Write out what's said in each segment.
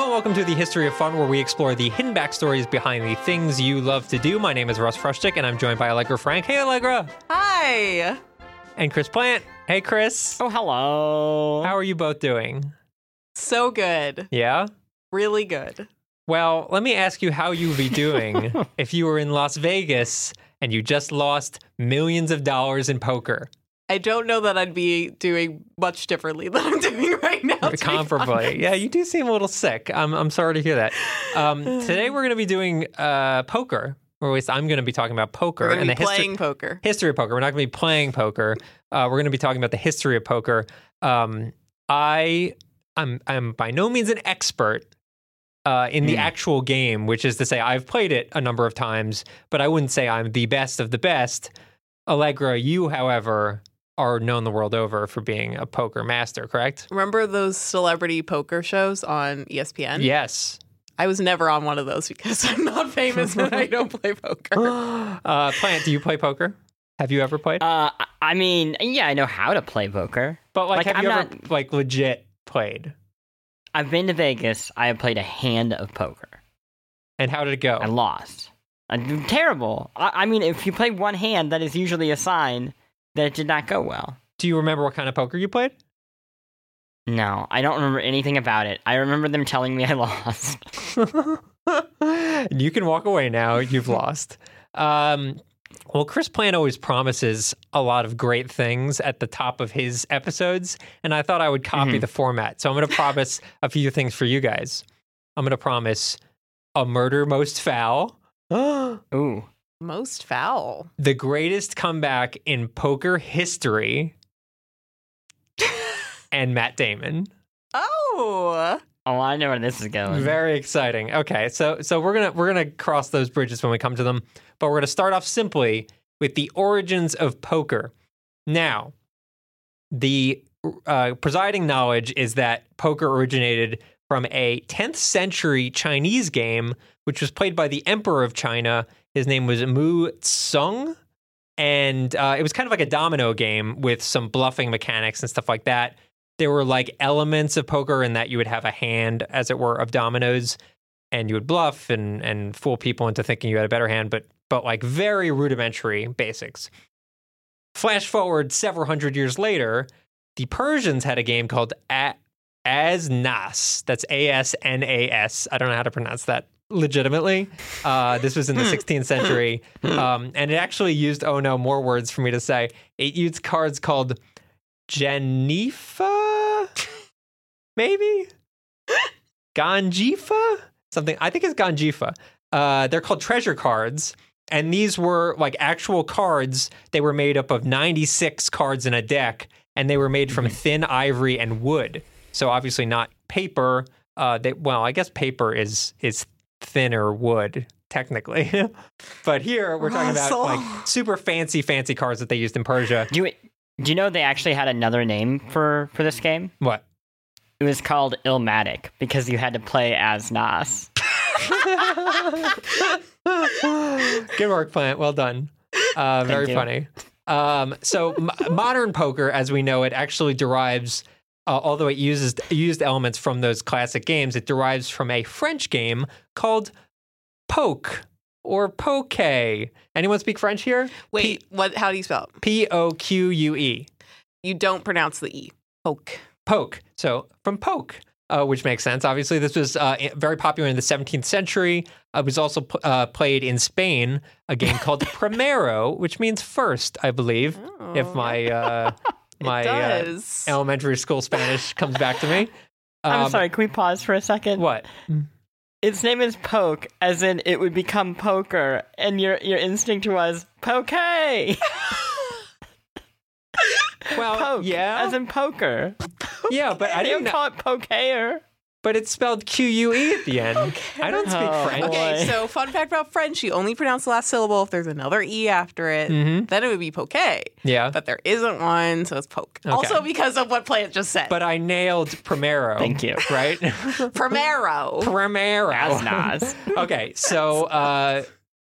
Hello and welcome to the History of Fun, where we explore the hidden backstories behind the things you love to do. My name is Russ Frushtick, and I'm joined by Allegra Frank. Hey, Allegra! Hi. And Chris Plant. Hey, Chris. Oh, hello. How are you both doing? So good. Yeah? Really good. Well, let me ask you how you'd be doing if you were in Las Vegas and you just lost millions of dollars in poker. I don't know that I'd be doing much differently than I'm doing right now. Comparably. Yeah, you do seem a little sick. I'm, I'm sorry to hear that. Um, today we're going to be doing uh, poker, or at least I'm going to be talking about poker and the history. playing poker. history of poker. We're not going to be playing poker. Uh, we're going to be talking about the history of poker. Um, I I'm I'm by no means an expert uh, in the Hmm. actual game, which is to say I've played it a number of times, but I wouldn't say I'm the best of the best. Allegra, you, however, are known the world over for being a poker master, correct? Remember those celebrity poker shows on ESPN? Yes. I was never on one of those because I'm not famous and I don't play poker. uh, Plant, do you play poker? Have you ever played? Uh, I- I mean, yeah, I know how to play poker. but like, like, have I'm you ever not- like legit played? I've been to Vegas. I have played a hand of poker. And how did it go? I lost. I'm terrible. I, I mean, if you play one hand, that is usually a sign that it did not go well. Do you remember what kind of poker you played? No, I don't remember anything about it. I remember them telling me I lost. you can walk away now. You've lost. Um, well, Chris Plant always promises a lot of great things at the top of his episodes, and I thought I would copy Mhm. the format. So I'm going to promise a few things for you guys. I'm going to promise a murder most foul, Ooh. Most foul. the greatest comeback in poker history, and Matt Damon. Oh. Oh, I know where this is going. Very exciting. Okay, so so we're gonna we're gonna cross those bridges when we come to them, but we're gonna start off simply with the origins of poker. Now, the uh, presiding knowledge is that poker originated from a 10th century Chinese game, which was played by the Emperor of China. His name was Mu Tsung, and uh, it was kind of like a domino game with some bluffing mechanics and stuff like that there were like elements of poker in that you would have a hand, as it were, of dominoes, and you would bluff and and fool people into thinking you had a better hand, but but like very rudimentary basics. Flash forward several hundred years later, the Persians had a game called A- Asnas. That's A S N A S. I don't know how to pronounce that legitimately. Uh, this was in the 16th century, um, and it actually used oh no more words for me to say. It used cards called Genifa, maybe Ganjifa, something. I think it's Ganjifa. Uh, they're called treasure cards, and these were like actual cards. They were made up of 96 cards in a deck, and they were made from thin ivory and wood. So obviously not paper. Uh, they, well, I guess paper is is thinner wood technically, but here we're talking about like super fancy, fancy cars that they used in Persia. Do you, do you know they actually had another name for, for this game? What? It was called Illmatic because you had to play as Nas. Good work, Plant. Well done. Uh, very you. funny. Um, so m- modern poker, as we know it, actually derives, uh, although it uses used elements from those classic games, it derives from a French game called poke or poke. Anyone speak French here? Wait, what? How do you spell it? P O Q U E. You don't pronounce the E. Poke. poke. So from poke, uh, which makes sense. Obviously, this was uh, very popular in the 17th century. It was also p- uh, played in Spain, a game called Primero, which means first, I believe, if my uh, my uh, elementary school Spanish comes back to me. I'm Um, sorry, can we pause for a second? What? Its name is Poke, as in it would become poker, and your your instinct was poke. Well, Poke, yeah, as in poker. yeah, but I didn't. know- call it poker. But it's spelled Q U E at the end. Okay. I don't speak Oh, French. Okay, so fun fact about French, you only pronounce the last syllable if there's another E after it. Mhm. Then it would be poke. Yeah, But there isn't one, so it's poke. Also because of what Plant just said. but I nailed Primero. Thank you. Right, Primero. Primero. As Nas. okay, so uh,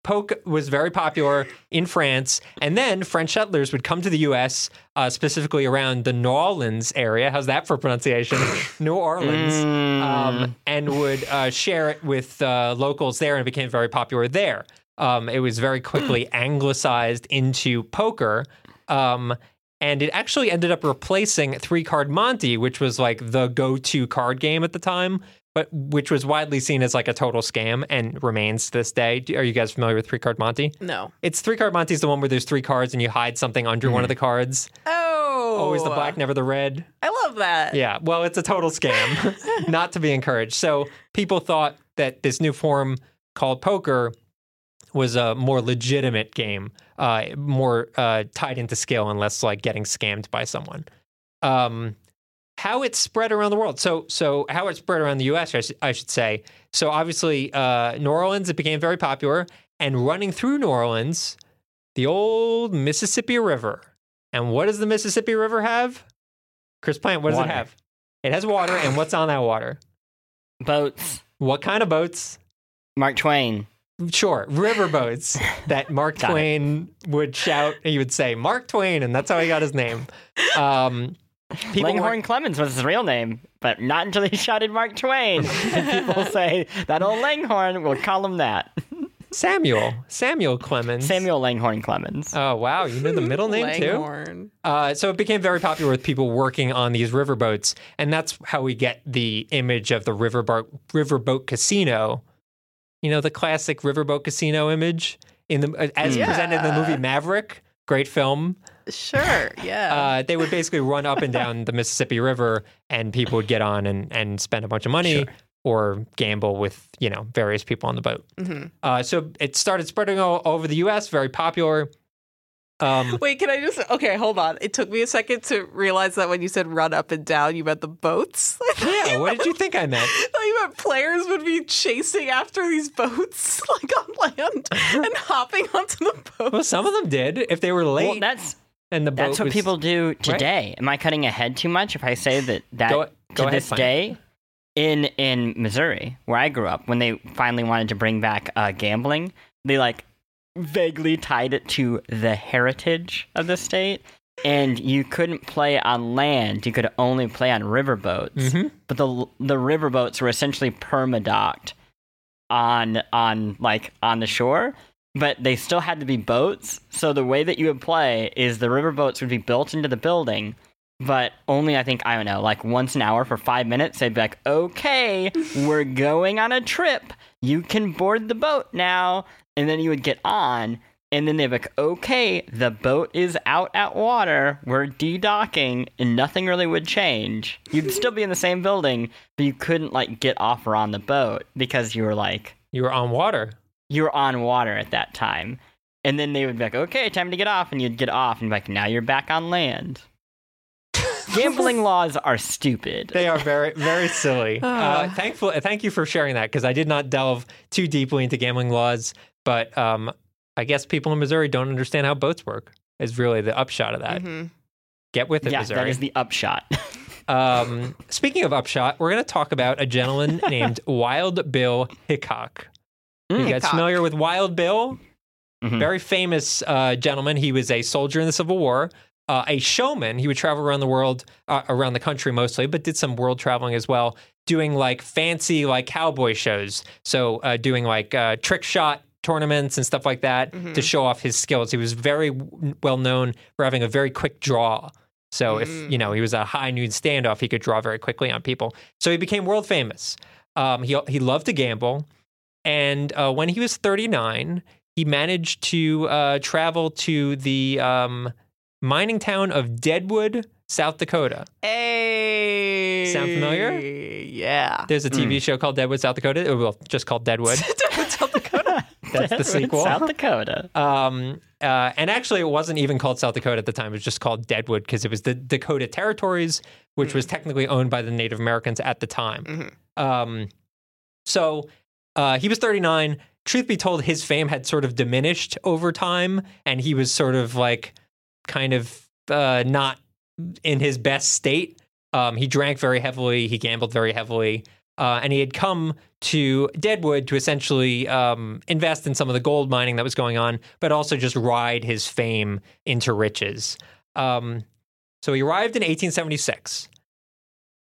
Poke was very popular in France, and then French settlers would come to the U.S., uh, specifically around the New Orleans area. How's that for pronunciation? New Orleans, Mm. um, and would uh, share it with uh, locals there, and it became very popular there. Um, it was very quickly anglicized into poker. Um, and it actually ended up replacing Three Card Monte, which was like the go to card game at the time, but which was widely seen as like a total scam and remains to this day. Are you guys familiar with Three Card Monte? No. It's Three Card Monte is the one where there's three cards and you hide something under one of the cards. Oh. Always the black, never the red. I love that. Yeah, well, it's a total scam, not to be encouraged. So people thought that this new form called poker was a more legitimate game, uh, more uh, tied into skill and less like getting scammed by someone. Um, how it spread around the world. So, so how it spread around the U.S. I should say. So, obviously, uh, New Orleans it became very popular, and running through New Orleans, the old Mississippi River. And what does the Mississippi River have? Chris Plant, what does Water. it have? It has water, and what's on that water? Boats. What kind of boats? Mark Twain. Sure, river boats that Mark Got it. Twain would shout. He would say Mark Twain, and that's how he got his name. Um, people Langhorne weren't- Clemens was his real name, but not until he shouted Mark Twain. and people say that old Langhorne, we'll call him that. Samuel Samuel Clemens. Samuel Langhorne Clemens. Oh wow, you know the middle name too. Uh, so it became very popular with people working on these riverboats, and that's how we get the image of the riverboat riverboat casino. You know the classic riverboat casino image in the as Yeah. presented in the movie Maverick. Great film. Sure. Yeah. Uh, they would basically run up and down the Mississippi River, and people would get on and, and spend a bunch of money or gamble with you know various people on the boat. hmm Uh, so it started spreading all over the U.S. Very popular. Um, Wait, can I just? Okay, hold on. It took me a second to realize that when you said run up and down, you meant the boats. yeah, what did you think I meant? I thought you meant players would be chasing after these boats, like on land, and hopping onto the boat. Well, some of them did if they were late Well, that's and the boat that's what was- people do today. Am I cutting ahead too much if I say that that Go- go to ahead, this fine. day in in Missouri, where I grew up, when they finally wanted to bring back uh, gambling, they like vaguely tied it to the heritage of the state. And you couldn't play on land; you could only play on riverboats. Mhm. But the the riverboats were essentially permadocked on on like on the shore, but they still had to be boats. So the way that you would play is the river boats would be built into the building, but only I think I don't know, like once an hour for five minutes. They'd be like, "Okay, we're going on a trip. You can board the boat now," and then you would get on. And then they'd be like, okay, the boat is out at water. We're de-docking, and nothing really would change. You'd still be in the same building, but you couldn't like get off or on the boat because you were like You were on water. You were on water at that time. And then they would be like, okay, time to get off. And you'd get off and be like, now you're back on land. Gambling laws are stupid. They are very, very silly. Uh, Ah. thankful, thank you for sharing that because I did not delve too deeply into gambling laws, but um, I guess people in Missouri don't understand how boats work. Is really the upshot of that. Mhm. Get with it, yeah, Missouri. that is the upshot. Um, speaking of upshot, we're going to talk about a gentleman named Wild Bill Hickok. You Mm. guys Hickok. familiar with Wild Bill? Mhm. Very famous uh, gentleman. He was a soldier in the Civil War, uh, a showman. He would travel around the world, uh, around the country mostly, but did some world traveling as well, doing like fancy like cowboy shows. So uh, doing like uh, trick shot tournaments and stuff like that Mhm. to show off his skills. He was very w- well known for having a very quick draw. So if you know he was a high noon standoff, he could draw very quickly on people. So he became world famous. Um, he he loved to gamble, and uh, when he was 39, he managed to uh, travel to the um, mining town of Deadwood, South Dakota. Hey. Sound familiar? Yeah. There's a TV show called Deadwood, South Dakota. uh, Well, just called Deadwood. South Dakota. That's the sequel. South Dakota. Um, uh, and actually, it wasn't even called South Dakota at the time. It was just called Deadwood because it was the Dakota Territories, which was technically owned by the Native Americans at the time. Mhm. Um, so uh, he was 39. Truth be told, his fame had sort of diminished over time, and he was sort of like kind of uh, not in his best state. Um, he drank very heavily. He gambled very heavily. Uh, and he had come to Deadwood to essentially um, invest in some of the gold mining that was going on, but also just ride his fame into riches. Um, so he arrived in 1876.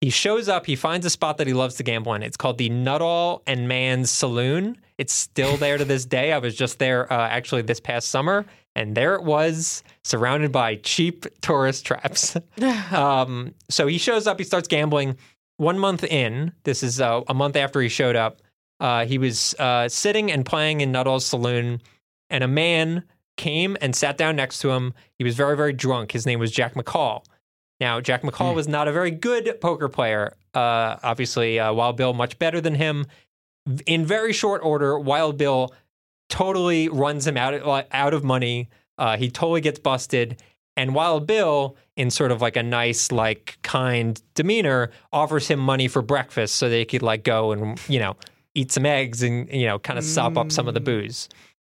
He shows up, he finds a spot that he loves to gamble in. It's called the Nuttall and Mann's Saloon. It's still there to this day. I was just there uh, actually this past summer, and there it was, surrounded by cheap tourist traps. um, so he shows up, he starts gambling. One month in, this is uh, a month after he showed up, uh, he was uh, sitting and playing in Nuttall's saloon, and a man came and sat down next to him. He was very, very drunk. His name was Jack McCall. Now, Jack McCall was not a very good poker player. Uh, obviously, uh, Wild Bill much better than him. In very short order, Wild Bill totally runs him out of, out of money. Uh, he totally gets busted. And Wild Bill, in sort of like a nice, like kind demeanor, offers him money for breakfast so they could like go and you know eat some eggs and you know kind of sop up some of the booze.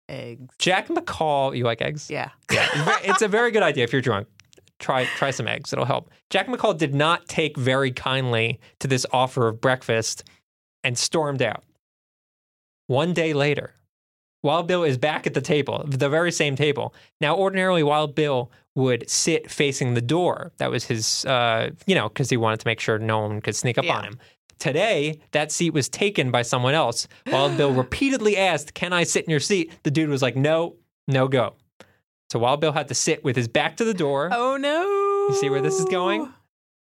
Eggs. Jack McCall, you like eggs? Yeah. Yeah, it's a very good idea if you're drunk. Try try some eggs; it'll help. Jack McCall did not take very kindly to this offer of breakfast and stormed out. One day later, Wild Bill is back at the table, the very same table. Now, ordinarily, Wild Bill would sit facing the door. That was his, uh, you know, because he wanted to make sure no one could sneak up Yeah. on him. Today, that seat was taken by someone else. Wild Bill repeatedly asked, Can I sit in your seat? The dude was like, No, no go. So Wild Bill had to sit with his back to the door. Oh no. You see where this is going?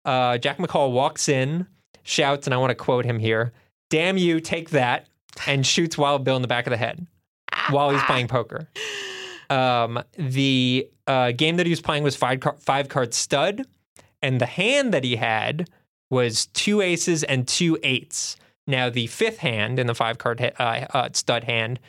Uh, Jack McCall walks in, shouts, and I want to quote him here Damn you, take that, and shoots Wild Bill in the back of the head while he's playing poker. Um, the uh, game that he was playing was five, car- five card stud, and the hand that he had was two aces and two eights. Now, the fifth hand in the five card uh, uh, stud hand,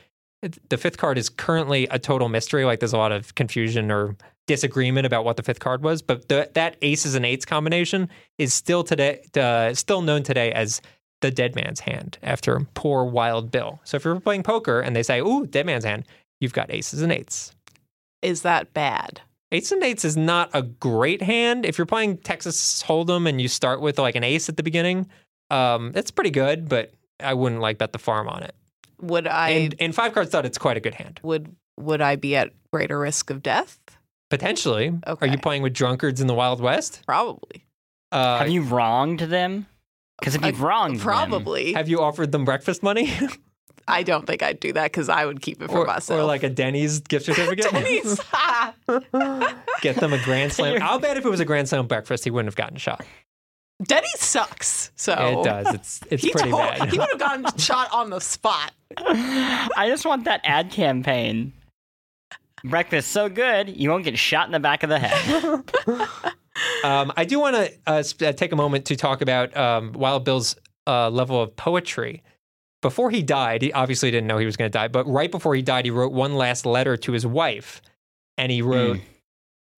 the fifth card is currently a total mystery. Like, there's a lot of confusion or disagreement about what the fifth card was, but the, that aces and eights combination is still today, uh, still known today as the dead man's hand after poor Wild Bill. So if you're playing poker and they say, "Ooh, dead man's hand," you've got aces and eights. Is that bad? Eights and eights is not a great hand. If you're playing Texas Hold'em and you start with like an ace at the beginning, um, it's pretty good, but I wouldn't like bet the farm on it. Would I And in five cards thought it's quite a good hand. would would I be at greater risk of death? Potentially. Okay. Are you playing with drunkards in the Wild West? Probably. Uh, Have you wronged them? Because if you've wronged them, Probably. have you offered them breakfast money I don't think I'd do that because I would keep it for or, myself. or like a Denny's gift certificate? Denny's. Get them a Grand Slam. I'll bet if it was a Grand Slam breakfast, he wouldn't have gotten shot. Denny's sucks. So It does. It's it's He, pretty to- bad. he would have gotten shot on the spot. I just want that ad campaign. Breakfast so good, you won't get shot in the back of the head. Um, I do want to uh, uh, take a moment to talk about um, Wild Bill's uh, level of poetry. Before he died, he obviously didn't know he was going to die, but right before he died, he wrote one last letter to his wife, and he wrote,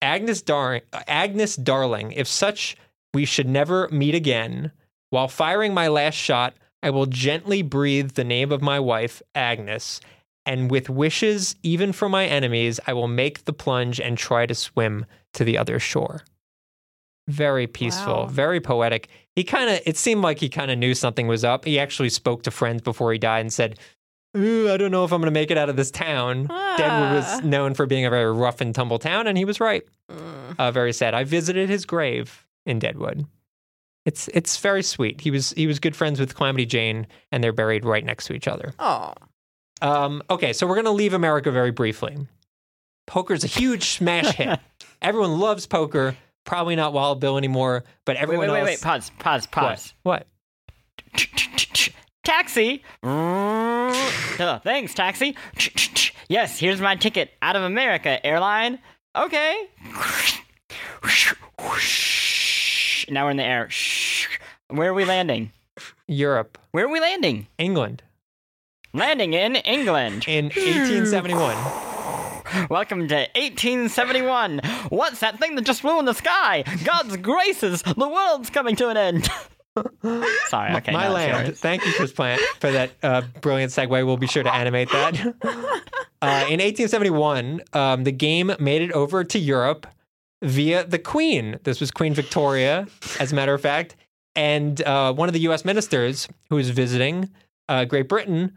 "Agnes, Dar- Agnes, darling, if such we should never meet again. While firing my last shot, I will gently breathe the name of my wife, Agnes." And with wishes, even for my enemies, I will make the plunge and try to swim to the other shore very peaceful, Wow. very poetic. He kind of, it seemed like he kind of knew something was up. He actually spoke to friends before he died and said, Ooh, I don't know if I'm going to make it out of this town. Deadwood was Ah. known for being a very rough and tumble town, and he was right. Mm. Uh, very sad. I visited his grave in Deadwood. It's it's very sweet. He was he was good friends with Calamity Jane, and they're buried right next to each other. Oh. Um, okay, so we're going to leave America very briefly. Poker's a huge smash hit. Everyone loves poker. Probably not Wild Bill anymore, but wait, everyone wait, wait, else. wait. Pause, pause, pause. What? Taxi. Oh, thanks, taxi. Yes, here's my ticket out of America airline. Okay. Now we're in the air. Shh. Where are we landing? Europe, Where are we landing? England, Landing in England. in 1871. Welcome to 1871. What's that thing that just flew in the sky? God's graces, the world's coming to an end. Sorry, okay. My no, land. Thank you, Chris Plant, for that uh, brilliant segue. We'll be sure to animate that. Uh, in 1871, um, the game made it over to Europe via the Queen. This was Queen Victoria, as a matter of fact. and uh, one of the U.S. ministers who was visiting uh, Great Britain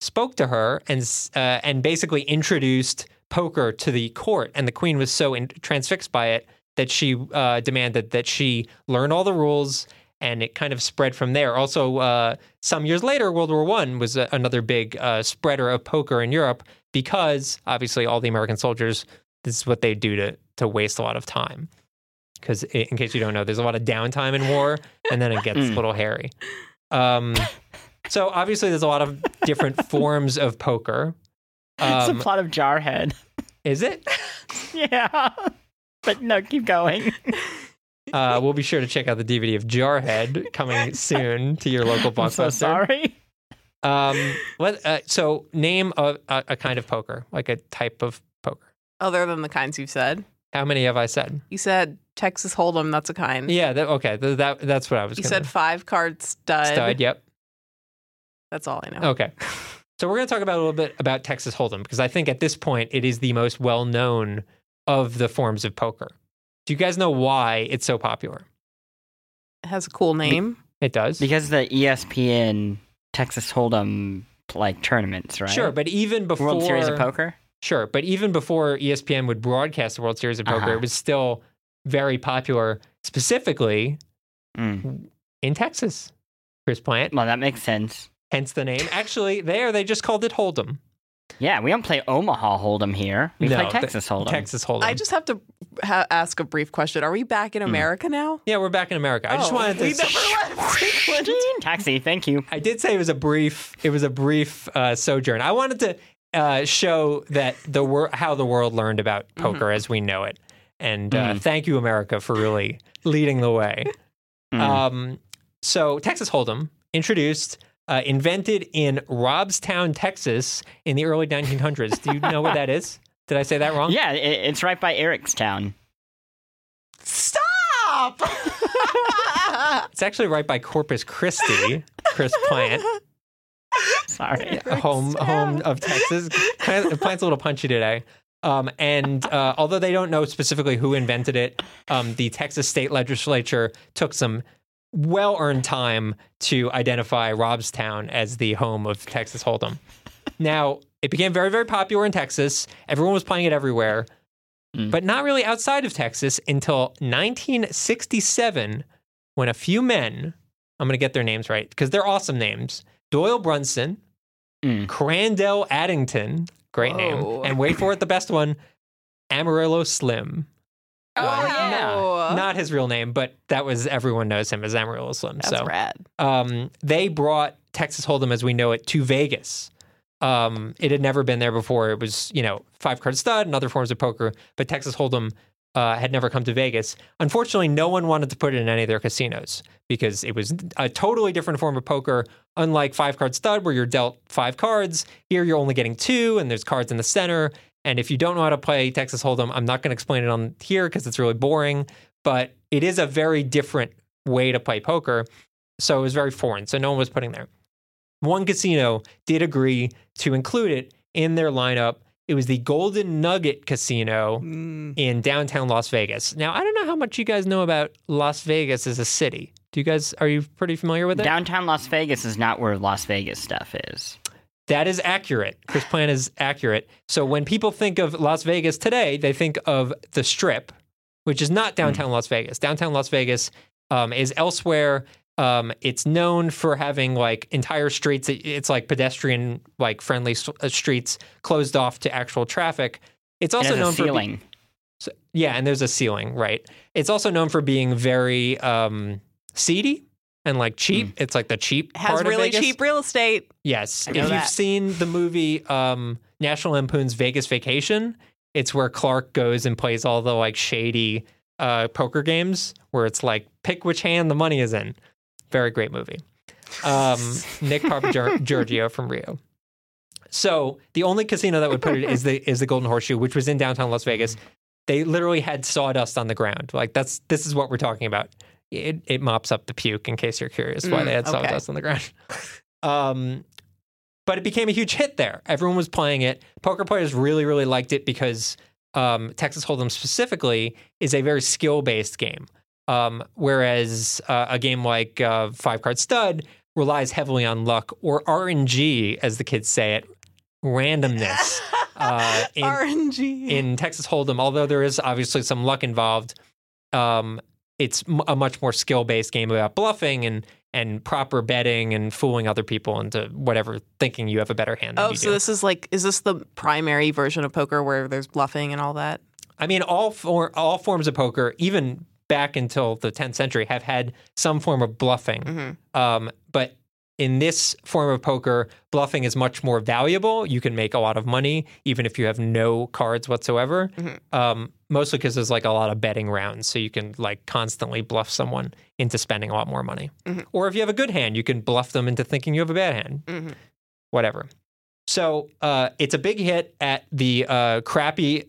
spoke to her and uh, and basically introduced poker to the court. And the Queen was so in- transfixed by it that she uh, demanded that she learn all the rules. And it kind of spread from there. Also, uh, some years later, World War One was a- another big uh, spreader of poker in Europe because obviously all the American soldiers, this is what they do to to waste a lot of time. Because in case you don't know, there's a lot of downtime in war, and then it gets a Mm. little hairy. Um, so obviously, there's a lot of different forms of poker. it's a Um, plot of Jarhead. is it? yeah. But no, keep going. Uh, we'll be sure to check out the DVD of Jarhead coming soon to your local I'm so sorry. Um, what? Uh, so name a, a, a kind of poker, like a type of poker. Other than the kinds you've said, How many have I said? you said Texas Hold'em. That's a kind. Yeah. That, okay. th- That that's what I was. You gonna, said five card stud. stud. Yep. That's all I know. Okay. So we're going to talk about a little bit about Texas Hold'em because I think at this point it is the most well known of the forms of poker. Do you guys know why it's so popular? It has a cool name. It does. Because the ESPN Texas Hold'em like tournaments, right? Sure, but even before World Series of Poker. Sure, but even before ESPN would broadcast the World Series of Poker, Uh-huh. it was still very popular, specifically Mm. in Texas. Chris Plant, Well, that makes sense. hence the name. Actually, there they just called it Hold'em. Yeah, we don't play Omaha Hold'em here. We No, play Texas Hold'em. Texas Hold'em. I just have to ha- ask a brief question. Are we back in America now? yeah, we're back in America. I just Oh, wanted to. We never left England. Taxi, thank you. I did say it was a brief. It was a brief uh, sojourn. I wanted to uh, show that the wor- how the world learned about poker as we know it, and uh, Mhm. thank you, America, for really leading the way. Mm. Um, so Texas Hold'em introduced, uh, invented in Robstown, Texas, in the early 1900s. Do you know what that is? Did I say that wrong? yeah, it's right by Ericstown. Stop! It's actually right by Corpus Christi, Chris Plant, Sorry. home home of Texas. Plant- Plant's a little punchy today. Um, and uh, although they don't know specifically who invented it, um, the Texas state legislature took some well earned time to identify Robstown as the home of Texas Hold'em. Now, it became very, very popular in Texas. Everyone was playing it everywhere, Mm. but not really outside of Texas until 1967 when a few men, I'm going to get their names right because they're awesome names Doyle Brunson, Mm. Crandell Addington, great name, and wait for it, the best one, Amarillo Slim. oh, yeah. Not his real name, but that was everyone knows him as Amarillo Slim. That's so rad. um, they brought Texas Hold'em as we know it to Vegas. Um, it had never been there before. It was, you know, five card stud and other forms of poker, but Texas Hold'em uh, had never come to Vegas. Unfortunately, no one wanted to put it in any of their casinos because it was a totally different form of poker. Unlike five card stud, where you're dealt five cards, here you're only getting two, and there's cards in the center. And if you don't know how to play Texas Hold'em, I'm not going to explain it on here because it's really boring. But it is a very different way to play poker. So it was very foreign. So no one was putting there. One casino did agree to include it in their lineup. It was the Golden Nugget Casino Mm. in downtown Las Vegas. Now, I don't know how much you guys know about Las Vegas as a city. Do you guys are you pretty familiar with it? Downtown Las Vegas is not where Las Vegas stuff is. That is accurate. Chris Plant is accurate. So when people think of Las Vegas today, they think of the Strip, which is not downtown Las Vegas. Downtown Las Vegas um, is elsewhere. Um, it's known for having like entire streets. It's like pedestrian, like friendly uh, streets closed off to actual traffic. It's also has known a for be- ceiling. so- yeah, and there's a ceiling, right? It's also known for being very um, seedy and like cheap. It's like the cheap Has part really of Vegas. cheap real estate. Yes. I If know you've seen the movie um, National Lampoon's Vegas Vacation, it's where Clark goes and plays all the like shady uh, poker games where it's like pick which hand the money is in. Very great movie. Um, Nick Giorgio from Rio. So the only casino that would put it is the is the Golden Horseshoe, which was in downtown Las Vegas. They literally had sawdust on the ground. Like that's this is what we're talking about. It it mops up the puke. In case you're curious why Mm, they had okay. sawdust on the ground. Um, but it became a huge hit there. Everyone was playing it. Poker players really really liked it because um, Texas Hold'em specifically is a very skill based game. Um, whereas uh, a game like uh, Five Card Stud relies heavily on luck or RNG, as the kids say it, randomness. Uh, in, RNG. in Texas Hold'em, although there is obviously some luck involved, um, it's m- a much more skill based game about bluffing and and proper betting and fooling other people into whatever thinking you have a better hand than oh, so do. this is like, is this the primary version of poker where there's bluffing and all that? I mean, all for, all forms of poker, even back until the 10th century, have had some form of bluffing. Mhm. Um, but in this form of poker, bluffing is much more valuable. You can make a lot of money even if you have no cards whatsoever. Mhm. Um, mostly because there's like a lot of betting rounds, so you can like constantly bluff someone into spending a lot more money. Mhm. Or if you have a good hand, you can bluff them into thinking you have a bad hand. Mhm. Whatever. So uh, it's a big hit at the uh, crappy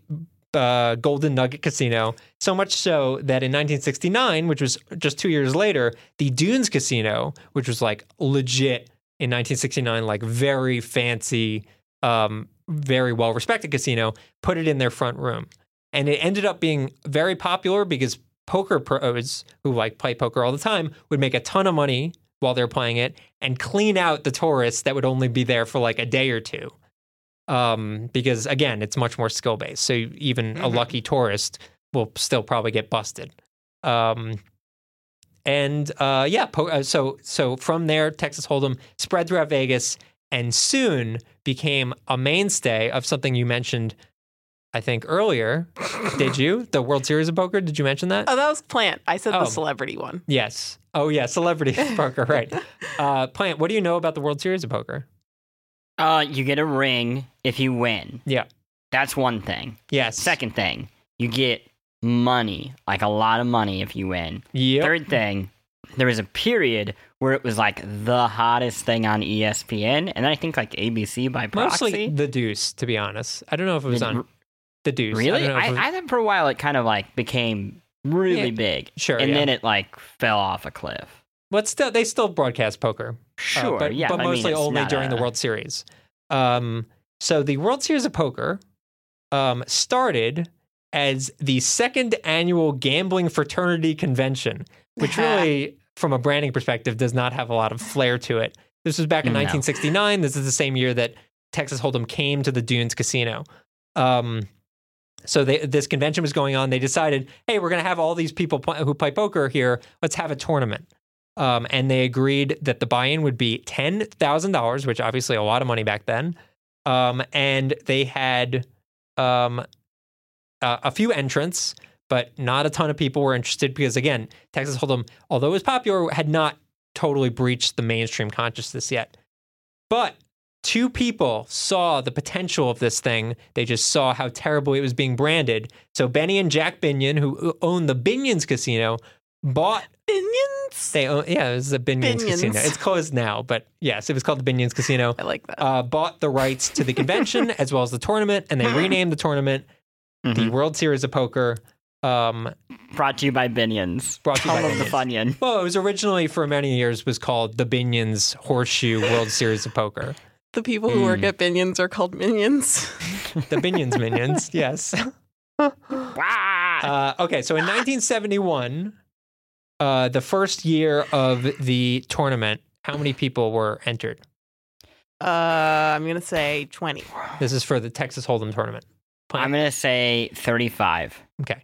uh, Golden Nugget Casino. So much so that in 1969, which was just two years later, the Dunes Casino, which was like legit in 1969, like very fancy, um, very well respected casino, put it in their front room. And it ended up being very popular because poker pros who like play poker all the time would make a ton of money while they're playing it and clean out the tourists that would only be there for like a day or two. Um, because again, it's much more skill based. So even a Mhm. lucky tourist will still probably get busted. Um, and uh, yeah, po- uh, so so from there, Texas Hold'em spread throughout Vegas and soon became a mainstay of something you mentioned, I think earlier. Did you the World Series of Poker? Did you mention that? Oh, that was Plant. I said Oh. the celebrity one. Yes. Oh yeah, celebrity poker, right? Uh, Plant, what do you know about the World Series of Poker? Uh, you get a ring if you win. Yeah. That's one thing. Yes. Second thing, you get money, like a lot of money if you win. Yep. Third thing, there was a period where it was like the hottest thing on ESPN, and then I think like ABC by proxy. Mostly the Deuce, to be honest. I don't know if it was The- on the Deuce. I really? I, was- I thought for a while it kind of like became really Yeah, big, sure. and yeah. then it like fell off a cliff. but still, they still broadcast poker. Uh, Sure, but, yeah, but I mean, mostly only during the World Series. Um, so the World Series of Poker um, started as the second annual gambling fraternity convention, which really, from a branding perspective, does not have a lot of flair to it. This was back in No. 1969. This is the same year that Texas Hold'em came to the Dunes Casino. Um, so they, this convention was going on. They decided, hey, we're going to have all these people pl- who play poker here. Let's have a tournament. Um, and they agreed that the buy-in would be ten thousand dollars, which obviously a lot of money back then. Um, and they had um, uh, a few entrants, but not a ton of people were interested because, again, Texas Hold'em, although it was popular, had not totally breached the mainstream consciousness yet. But two people saw the potential of this thing. They just saw how terribly it was being branded. So Benny and Jack Binion, who own the Binions Casino, bought Binions? they own, yeah, it was the Binions, Binions. Casino. It's closed now, but yes, it was called the Binions Casino. I like that. Uh, bought the rights to the convention as well as the tournament, and they renamed the tournament the Mhm. World Series of Poker. Um, Brought to you by Binions. Brought to you by Home of the Binions. Funyun. well, it was originally for many years was called the Binions Horseshoe World Series of Poker. the people who work mm. at Binions are called minions. The Binions Minions, yes. Uh, okay, so in 1971, uh, the first year of the tournament, how many people were entered? Uh, I'm gonna say 20. This is for the Texas Hold'em tournament. I'm gonna say 35. Okay.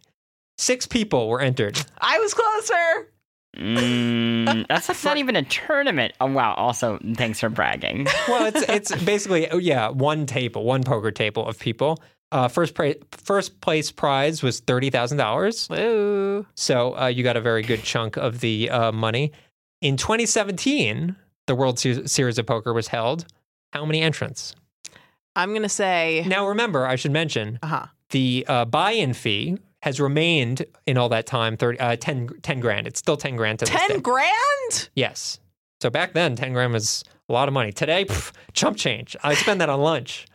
Six people were entered. I was closer. Mm, that's, that's not even a tournament. Oh wow! Also, thanks for bragging. Well, it's it's basically oh, yeah, one table, one poker table of people. Uh, first pra- first place prize was thirty thousand dollars. Woo. So uh, you got a very good chunk of the uh, money. In 2017, the World Series of Poker was held. How many entrants? I'm gonna say. Now, remember, I should mention Uh huh. the uh, buy-in fee has remained in all that time 30, uh, 10, 10 grand. It's still 10 grand to. Ten grand. Yes. So back then, 10 grand was a lot of money. Today, pff, chump change. I spend that on lunch.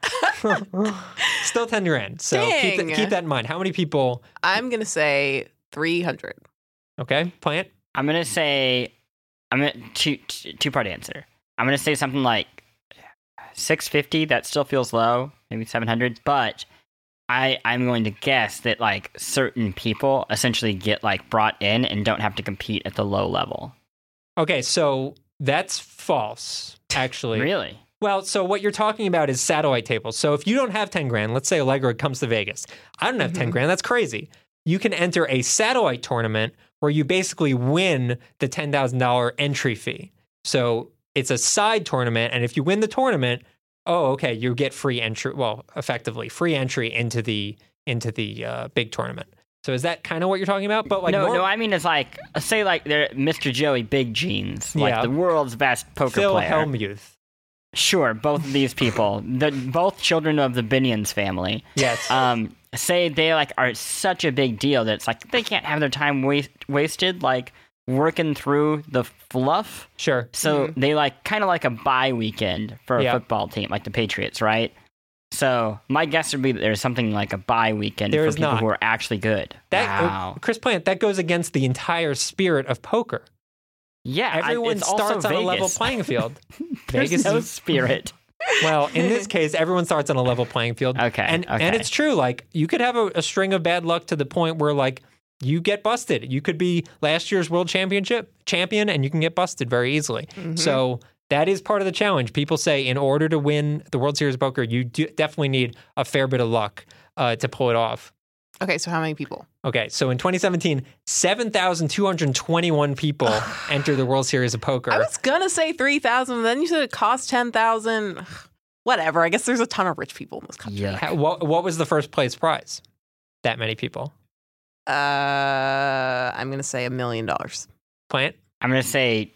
Still 10 grand. So keep, th- keep that in mind. How many people, I'm gonna say 300. okay, plant? I'm gonna say, I'm gonna two two part answer. I'm gonna say something like 650. That still feels low, maybe 700. But I I'm going to guess that like certain people essentially get like brought in and don't have to compete at the low level. Okay, so that's false, actually. Really? Well, so what you're talking about is satellite tables. So if you don't have 10 grand, let's say Allegra comes to Vegas. I don't have 10 Mhm. grand. That's crazy. You can enter a satellite tournament where you basically win the $10,000 entry fee. So it's a side tournament. And if you win the tournament, oh, okay, you get free entry. Well, effectively free entry into the into the uh, big tournament. So is that kind of what you're talking about? But like no, norm- no. I mean, it's like say like they're Mr. Joey Big Jeans, like Yeah. the world's best poker Phil player. Hellmuth. Sure, both of these people, the, both children of the Binions family. Yes. um, say they like are such a big deal that it's like they can't have their time waste, wasted like working through the fluff. sure. So they like kind of like a bye weekend for a Mm-hmm. Yeah. football team, like the Patriots, right? So my guess would be that there's something like a bye weekend There for is people not. who are actually good. That uh, wow. Chris Plant, that goes against the entire spirit of poker. yeah, Everyone it's also starts on a level playing field. There's Vegas no is- spirit. well, in this case, everyone starts on a level playing field. Okay, And and it's true. Like you could have a, a string of bad luck to the point where like you get busted. You could be last year's world championship champion and you can get busted very easily. Mhm. So that is part of the challenge. People say in order to win the World Series of Poker, you do, definitely need a fair bit of luck uh, to pull it off. Okay, so how many people? Okay, so in 2017, 7,221 people entered the World Series of Poker. I was gonna say three thousand, then you said it cost ten thousand. Whatever. I guess there's a ton of rich people in this country. Yeah. How- what, what was the first place prize? That many people. Uh, I'm gonna say a million dollars. Plant? I'm gonna say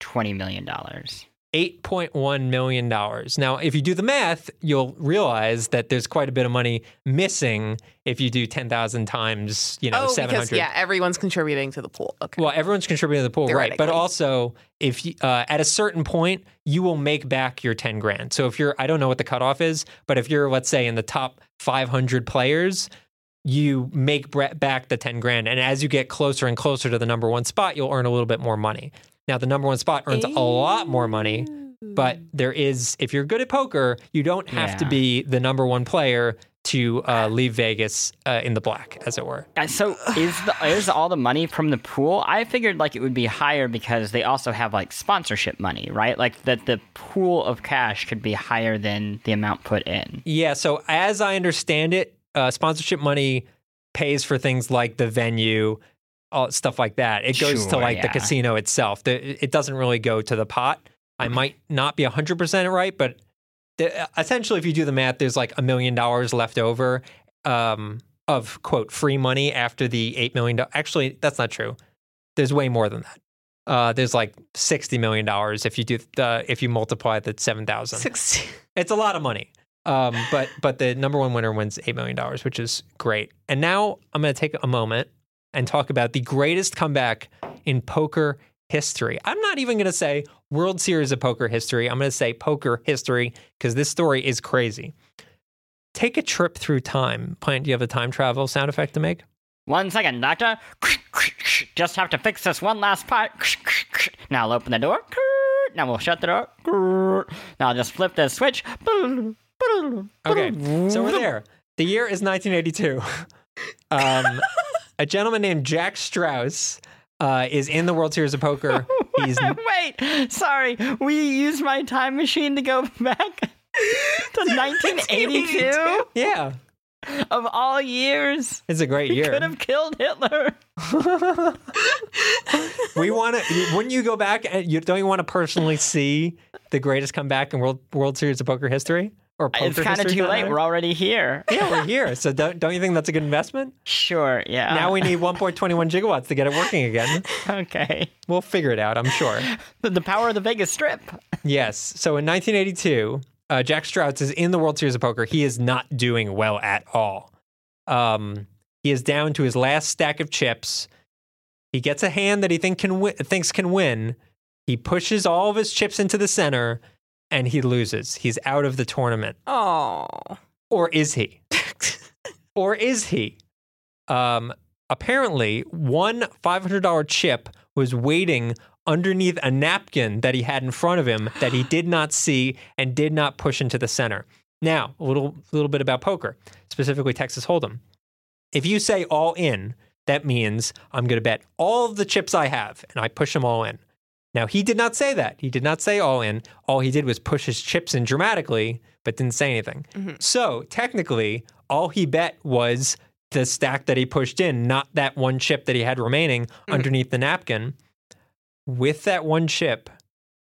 twenty million dollars. $8.1 million. Now, if you do the math, you'll realize that there's quite a bit of money missing if you do 10,000 times, you know, oh, 700. because yeah, everyone's contributing to the pool. Okay. Well, everyone's contributing to the pool, right? But also, if you, uh, at a certain point, you will make back your 10 grand. So if you're, I don't know what the cutoff is, but if you're, let's say, in the top 500 players, you make back the 10 grand. And as you get closer and closer to the number one spot, you'll earn a little bit more money. Now, the number one spot earns a lot more money, but there is, if you're good at poker, you don't have to be the number one player to uh, leave Vegas uh, in the black, as it were. So is the is all the money from the pool? I figured like it would be higher because they also have like sponsorship money, right? Like that the pool of cash could be higher than the amount put in. Yeah. So as I understand it, uh, sponsorship money pays for things like the venue, all stuff like that. It goes to Sure, like the casino itself. The, it doesn't really go to the pot. I might not be hundred percent right, but the, essentially, if you do the math, there's like a million dollars left over um, of quote free money after the eight million. do- Actually, that's not true. There's way more than that. Uh, there's like sixty million dollars if you do the if you multiply the seven thousand. Sixteen. It's a lot of money. Um, but but the number one winner wins eight million dollars, which is great. And now I'm going to take a moment and talk about the greatest comeback in poker history. I'm not even going to say World Series of Poker history. I'm going to say poker history because this story is crazy. Take a trip through time. Plant, do you have a time travel sound effect to make? One second, doctor. Just have to fix this one last part. Now I'll open the door. Now we'll shut the door. Now I'll just flip the switch. Okay, so we're there. The year is 1982. Um, a gentleman named Jack Straus uh, is in the World Series of Poker. He's Wait, sorry. We used my time machine to go back to 1982 yeah, of all years. it's a great year. Could have killed Hitler. We want to. Wouldn't you go back and you don't you want to personally see the greatest comeback in World World Series of Poker history or It's kind of too late. matter? We're already here. yeah, we're here. So don't don't you think that's a good investment? Sure, yeah. now we need 1.21 gigawatts to get it working again. Okay. We'll figure it out. I'm sure. The, power of the Vegas Strip. Yes. So in 1982, uh, Jack Straus is in the World Series of Poker. He is not doing well at all. Um, he is down to his last stack of chips. He gets a hand that he think can wi- thinks can win. He pushes all of his chips into the center, and he loses. He's out of the tournament. Oh. Or is he? or is he? Um, apparently, one $500 chip was waiting underneath a napkin that he had in front of him that he did not see and did not push into the center. Now, a little little bit about poker, specifically Texas Hold'em. If you say all in, that means I'm going to bet all of the chips I have and I push them all in. Now, he did not say that. He did not say all in. All he did was push his chips in dramatically, but didn't say anything. So, technically, all he bet was the stack that he pushed in, not that one chip that he had remaining underneath the napkin. With that one chip,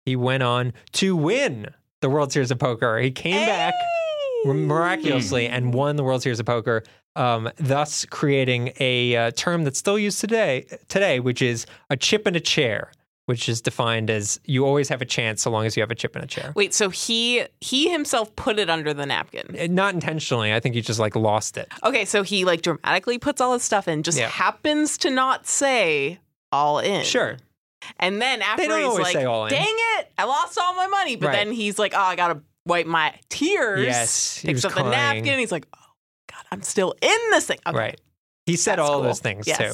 he went on to win the World Series of Poker. He came back miraculously and won the World Series of Poker, um, thus creating a uh, term that's still used today, today, which is a chip in a chair, which is defined as you always have a chance so long as you have a chip in a chair. Wait, so he he himself put it under the napkin. Uh, Not intentionally. I think he just like lost it. Okay, so he like dramatically puts all his stuff in, just Yeah. happens to not say all in. Sure. And then after he's like, say all in. dang it, I lost all my money. But Right. then he's like, oh, I gotta wipe my tears. Yes, he Picks up the napkin and he's like, oh God, I'm still in this thing. Okay, Right. He said that's all cool. those things too.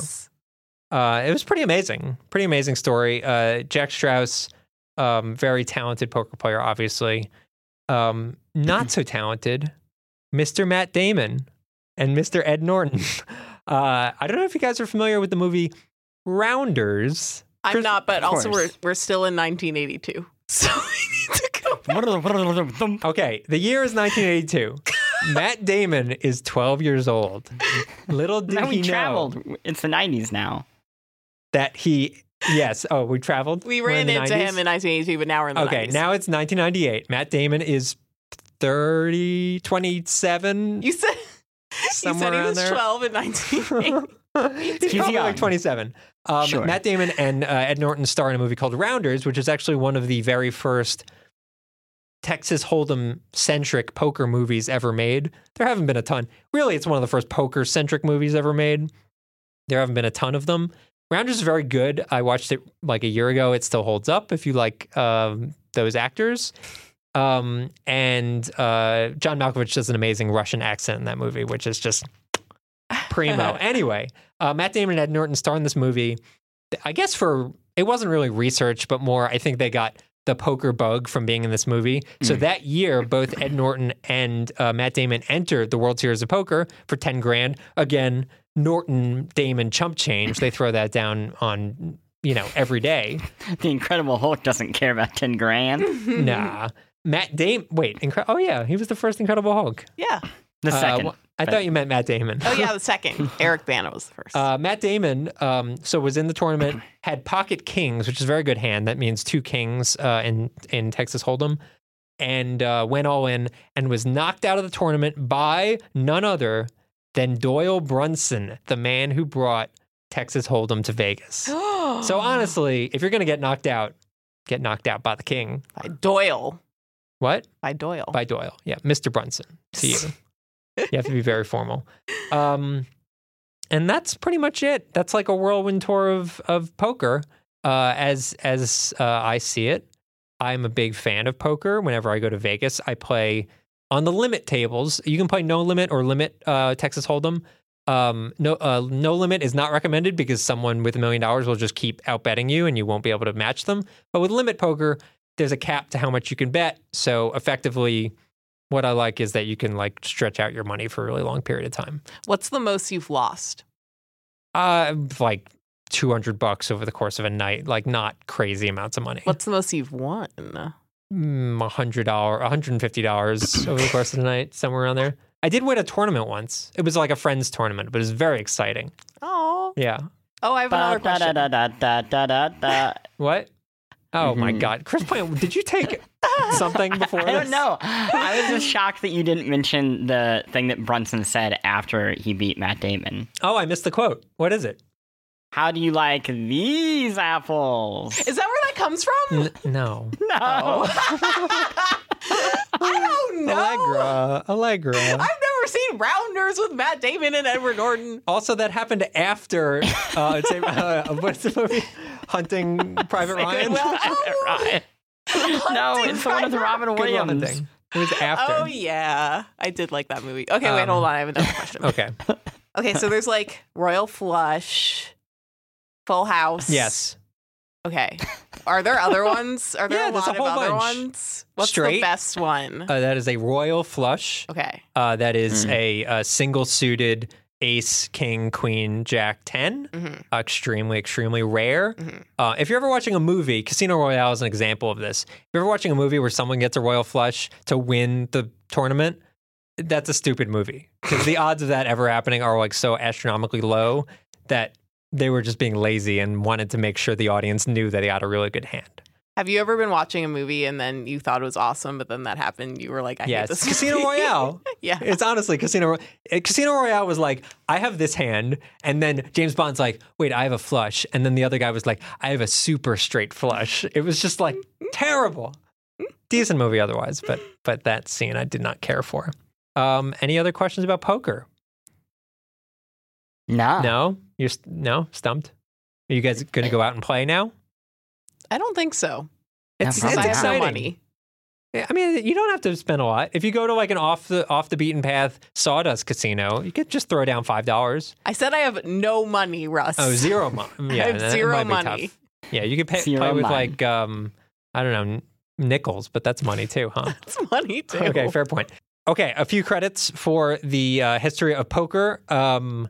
Yes. Uh, it was pretty amazing. Pretty amazing story. Uh, Jack Straus, um, very talented poker player, obviously. Um, not so talented, Mr. Matt Damon and Mr. Ed Norton. Uh, I don't know if you guys are familiar with the movie Rounders. I'm Chris- not, but also we're we're still in 1982. So we need to go back. Okay, the year is 1982. Matt Damon is 12 years old. Little did now he we know traveled. It's the 90s now. That he. Yes. Oh, we traveled. We We're in ran into 90s? him in 1982, but now we're in the Okay, 90s. now it's 1998. Matt Damon is 30, 27. you said you Somewhere said he was there. 12 in 1980. He's probably young. like 27. Um, Sure. Matt Damon and uh, Ed Norton star in a movie called Rounders, which is actually one of the very first Texas Hold'em centric poker movies ever made. There haven't been a ton. Really, it's one of the first poker centric movies ever made. There haven't been a ton of them. Rounders is very good. I watched it like a year ago. It still holds up if you like um, those actors. Um, and uh, John Malkovich does an amazing Russian accent in that movie, which is just primo. anyway, uh, Matt Damon and Ed Norton star in this movie. I guess for it wasn't really research, but more I think they got the poker bug from being in this movie. So that year, both Ed Norton and uh, Matt Damon entered the World Series of Poker for ten grand. Again, Norton Damon chump change. They throw that down on you know every day. The Incredible Hulk doesn't care about 10 grand. nah, Matt Damon. Wait, incre- oh yeah, he was the first Incredible Hulk. yeah. The Uh, second. wh- I thought you meant Matt Damon. Oh, yeah, the second. Eric Bana was the first. Uh, Matt Damon, um, so was in the tournament, had pocket kings, which is a very good hand. That means two kings uh, in in Texas Hold'em, and uh, went all in and was knocked out of the tournament by none other than Doyle Brunson, the man who brought Texas Hold'em to Vegas. So honestly, if you're gonna get knocked out, get knocked out by the king. by Doyle. What? By Doyle. By Doyle. Yeah, Mr. Brunson. To you. you have to be very formal. Um, and that's pretty much it. That's like a whirlwind tour of of poker. Uh, as as uh, I see it, I'm a big fan of poker. Whenever I go to Vegas, I play on the limit tables. You can play no limit or limit uh, Texas Hold'em. Um, no, uh, no limit is not recommended because someone with a million dollars will just keep outbetting you, and you won't be able to match them. But with limit poker, there's a cap to how much you can bet. So effectively, what I like is that you can like stretch out your money for a really long period of time. What's the most you've lost? Uh, like 200 bucks over the course of a night, like not crazy amounts of money. What's the most you've won? Mm, a hundred dollar, one hundred and fifty dollars over the course of the night, somewhere around there. I did win a tournament once. It was like a friend's tournament, but it was very exciting. Oh. Yeah. Oh, I have another da- question. da- da- da- da- da- da. What? Oh my Mhm. God, Chris Plant, did you take something before I don't this? know. I was just shocked that you didn't mention the thing that Brunson said after he beat Matt Damon. Oh, I missed the quote. What is it? How do you like these apples? Is that where that comes from? N- no. no. I don't know. Allegra. Allegra. I've never seen Rounders with Matt Damon and Edward Norton. Also, that happened after. Uh, it's a, uh, what's the movie? Hunting Private Ryan. Right. No, it's the one with Robin Good Will Williams. Hunting. It was after. Oh yeah, I did like that movie. Okay, wait, Um, hold on. I have another question. Okay. Okay, so there's like Royal Flush, Full House. Yes. Okay. Are there other ones? Are there Yeah, a lot a of whole other bunch. ones? What's Straight. the best one? Uh, that is a royal flush. okay. Uh, that is Mm. a, uh single suited ace, king, queen, jack 10. Mhm. Uh, extremely, extremely rare. Mhm. Uh, if you're ever watching a movie, Casino Royale is an example of this. If you're ever watching a movie where someone gets a royal flush to win the tournament, that's a stupid movie because the odds of that ever happening are like so astronomically low that they were just being lazy and wanted to make sure the audience knew that he had a really good hand. Have you ever been watching a movie and then you thought it was awesome, but then that happened? You were like, I yeah, hate it's this. Casino movie. Royale. yeah. It's honestly Casino Ro- uh, Casino Royale was like, I have this hand, and then James Bond's like, wait, I have a flush, and then the other guy was like, I have a super straight flush. It was just like terrible. Decent movie otherwise, but but that scene I did not care for. Um, any other questions about poker? Nah. No, you're st- no stumped. Are you guys going to go out and play now? I don't think so. It's, Yeah, it's Because I exciting. no money. Yeah, I mean, you don't have to spend a lot. If you go to like an off the off the beaten path sawdust casino, you could just throw down five dollars. I said I have no money, Russ. Oh, zero money. Yeah, I have zero might tough. money. Yeah, you could pay, Zero play with money. like um, I don't know, nickels, but that's money too, huh? that's money too. okay, fair point. Okay, a few credits for the uh, history of poker. Um,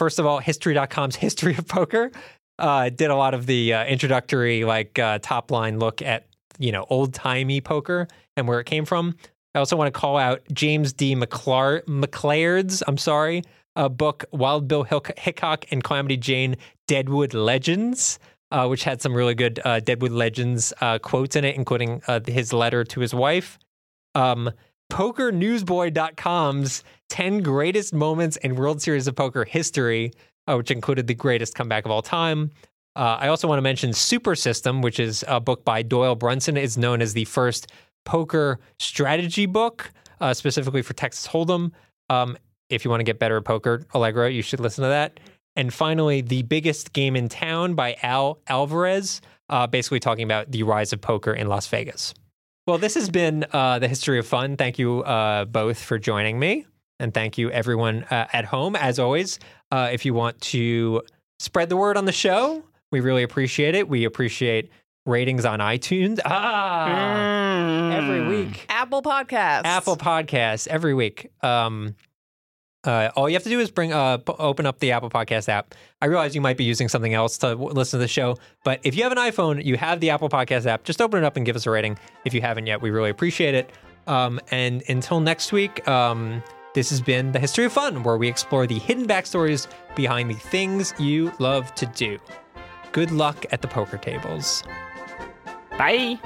first of all, History.com's history of poker uh, did a lot of the uh, introductory, like uh, top line look at you know old timey poker and where it came from. I also want to call out James D. McClar- McLaird's, I'm sorry, uh, book Wild Bill Hick- Hickok and Calamity Jane Deadwood Legends, uh, which had some really good uh, Deadwood Legends uh, quotes in it, including uh, his letter to his wife. Um, PokerNewsBoy.com's 10 greatest moments in World Series of Poker history, uh, which included the greatest comeback of all time. Uh, I also want to mention Super System, which is a book by Doyle Brunson. It's known as the first poker strategy book, uh, specifically for Texas Hold'em. Um, if you want to get better at poker, Allegra, you should listen to that. And finally, The Biggest Game in Town by Al Alvarez, uh, basically talking about the rise of poker in Las Vegas. Well, this has been uh, the history of fun. Thank you uh, both for joining me. And thank you, everyone uh, at home. As always, uh, if you want to spread the word on the show, we really appreciate it. We appreciate ratings on iTunes. Ah, every Mm. week. Apple Podcasts. Apple Podcasts every week. Um, uh, all you have to do is bring uh, p- open up the Apple Podcast app. I realize you might be using something else to w- listen to the show, but if you have an iPhone, you have the Apple Podcast app. Just open it up and give us a rating. If you haven't yet, we really appreciate it. Um, and until next week, um, this has been the History of Fun, where we explore the hidden backstories behind the things you love to do. Good luck at the poker tables. Bye.